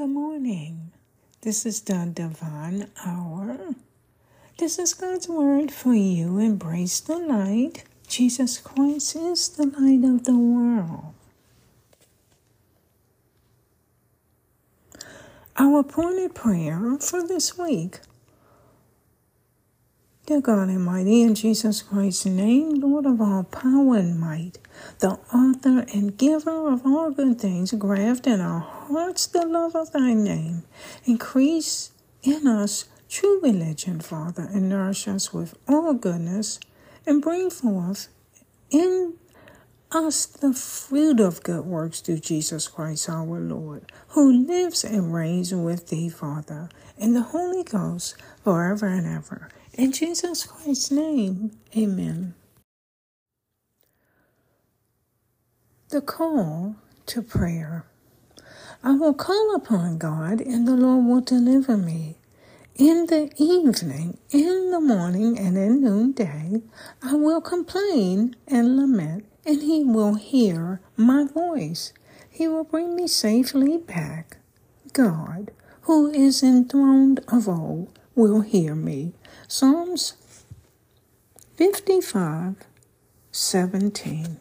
Good morning. This is the Divine Hour. This is God's Word for you. Embrace the light. Jesus Christ is the light of the world. Our appointed prayer for this week. Dear God Almighty, in Jesus Christ's name, Lord of all power and might, the author and giver of all good things, graft in our hearts the love of thy name. Increase in us true religion, Father, and nourish us with all goodness, and bring forth in us the fruit of good works through Jesus Christ our Lord, who lives and reigns with thee, Father, in the Holy Ghost, forever and ever. In Jesus Christ's name, amen. The call to prayer. I will call upon God, and the Lord will deliver me. In the evening, in the morning, and in noonday, I will complain and lament, and he will hear my voice. He will bring me safely back. God, who is enthroned of old, will hear me. Psalms 55 17.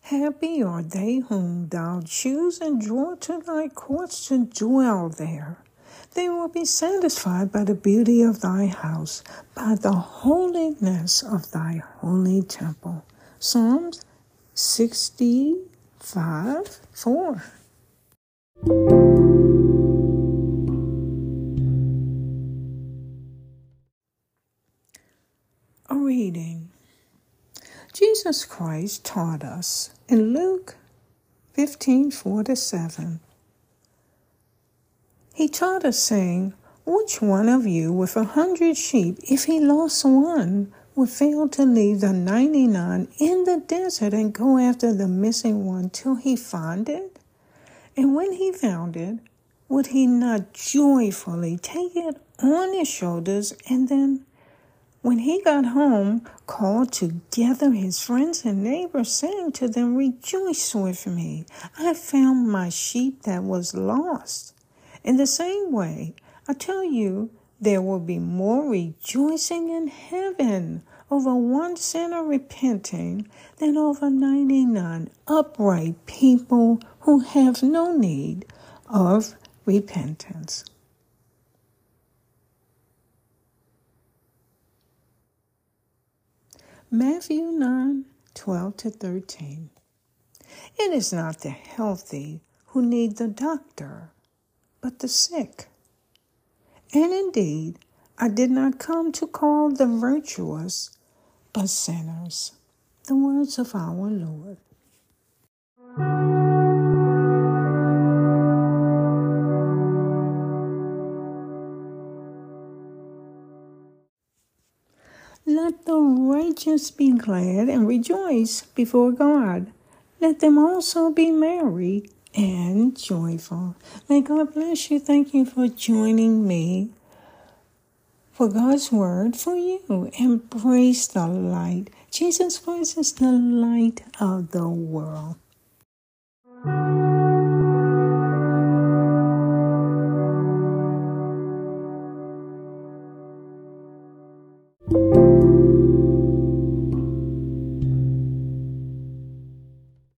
Happy are they whom thou choose and draw to thy courts to dwell there. They will be satisfied by the beauty of thy house, by the holiness of thy holy temple. Psalms 65 4. A reading. Jesus Christ taught us in Luke 15 4 to 7. He taught us, saying, Which one of you with a hundred sheep, if he lost one, would fail to leave the 99 in the desert and go after the missing one till he found it? And when he found it, would he not joyfully take it on his shoulders and then, when he got home, call together his friends and neighbors, saying to them, Rejoice with me, I have found my sheep that was lost. In the same way, I tell you, there will be more rejoicing in heaven over one sinner repenting than over 99 upright people who have no need of repentance. Matthew 9 12 to 13. It is not the healthy who need the doctor, but the sick. And indeed, I did not come to call the virtuous, but sinners. The words of our Lord. Let the righteous be glad and rejoice before God. Let them also be merry and joyful. May God bless you. Thank you for joining me for God's word for you. Embrace the light. Jesus Christ is the light of the world.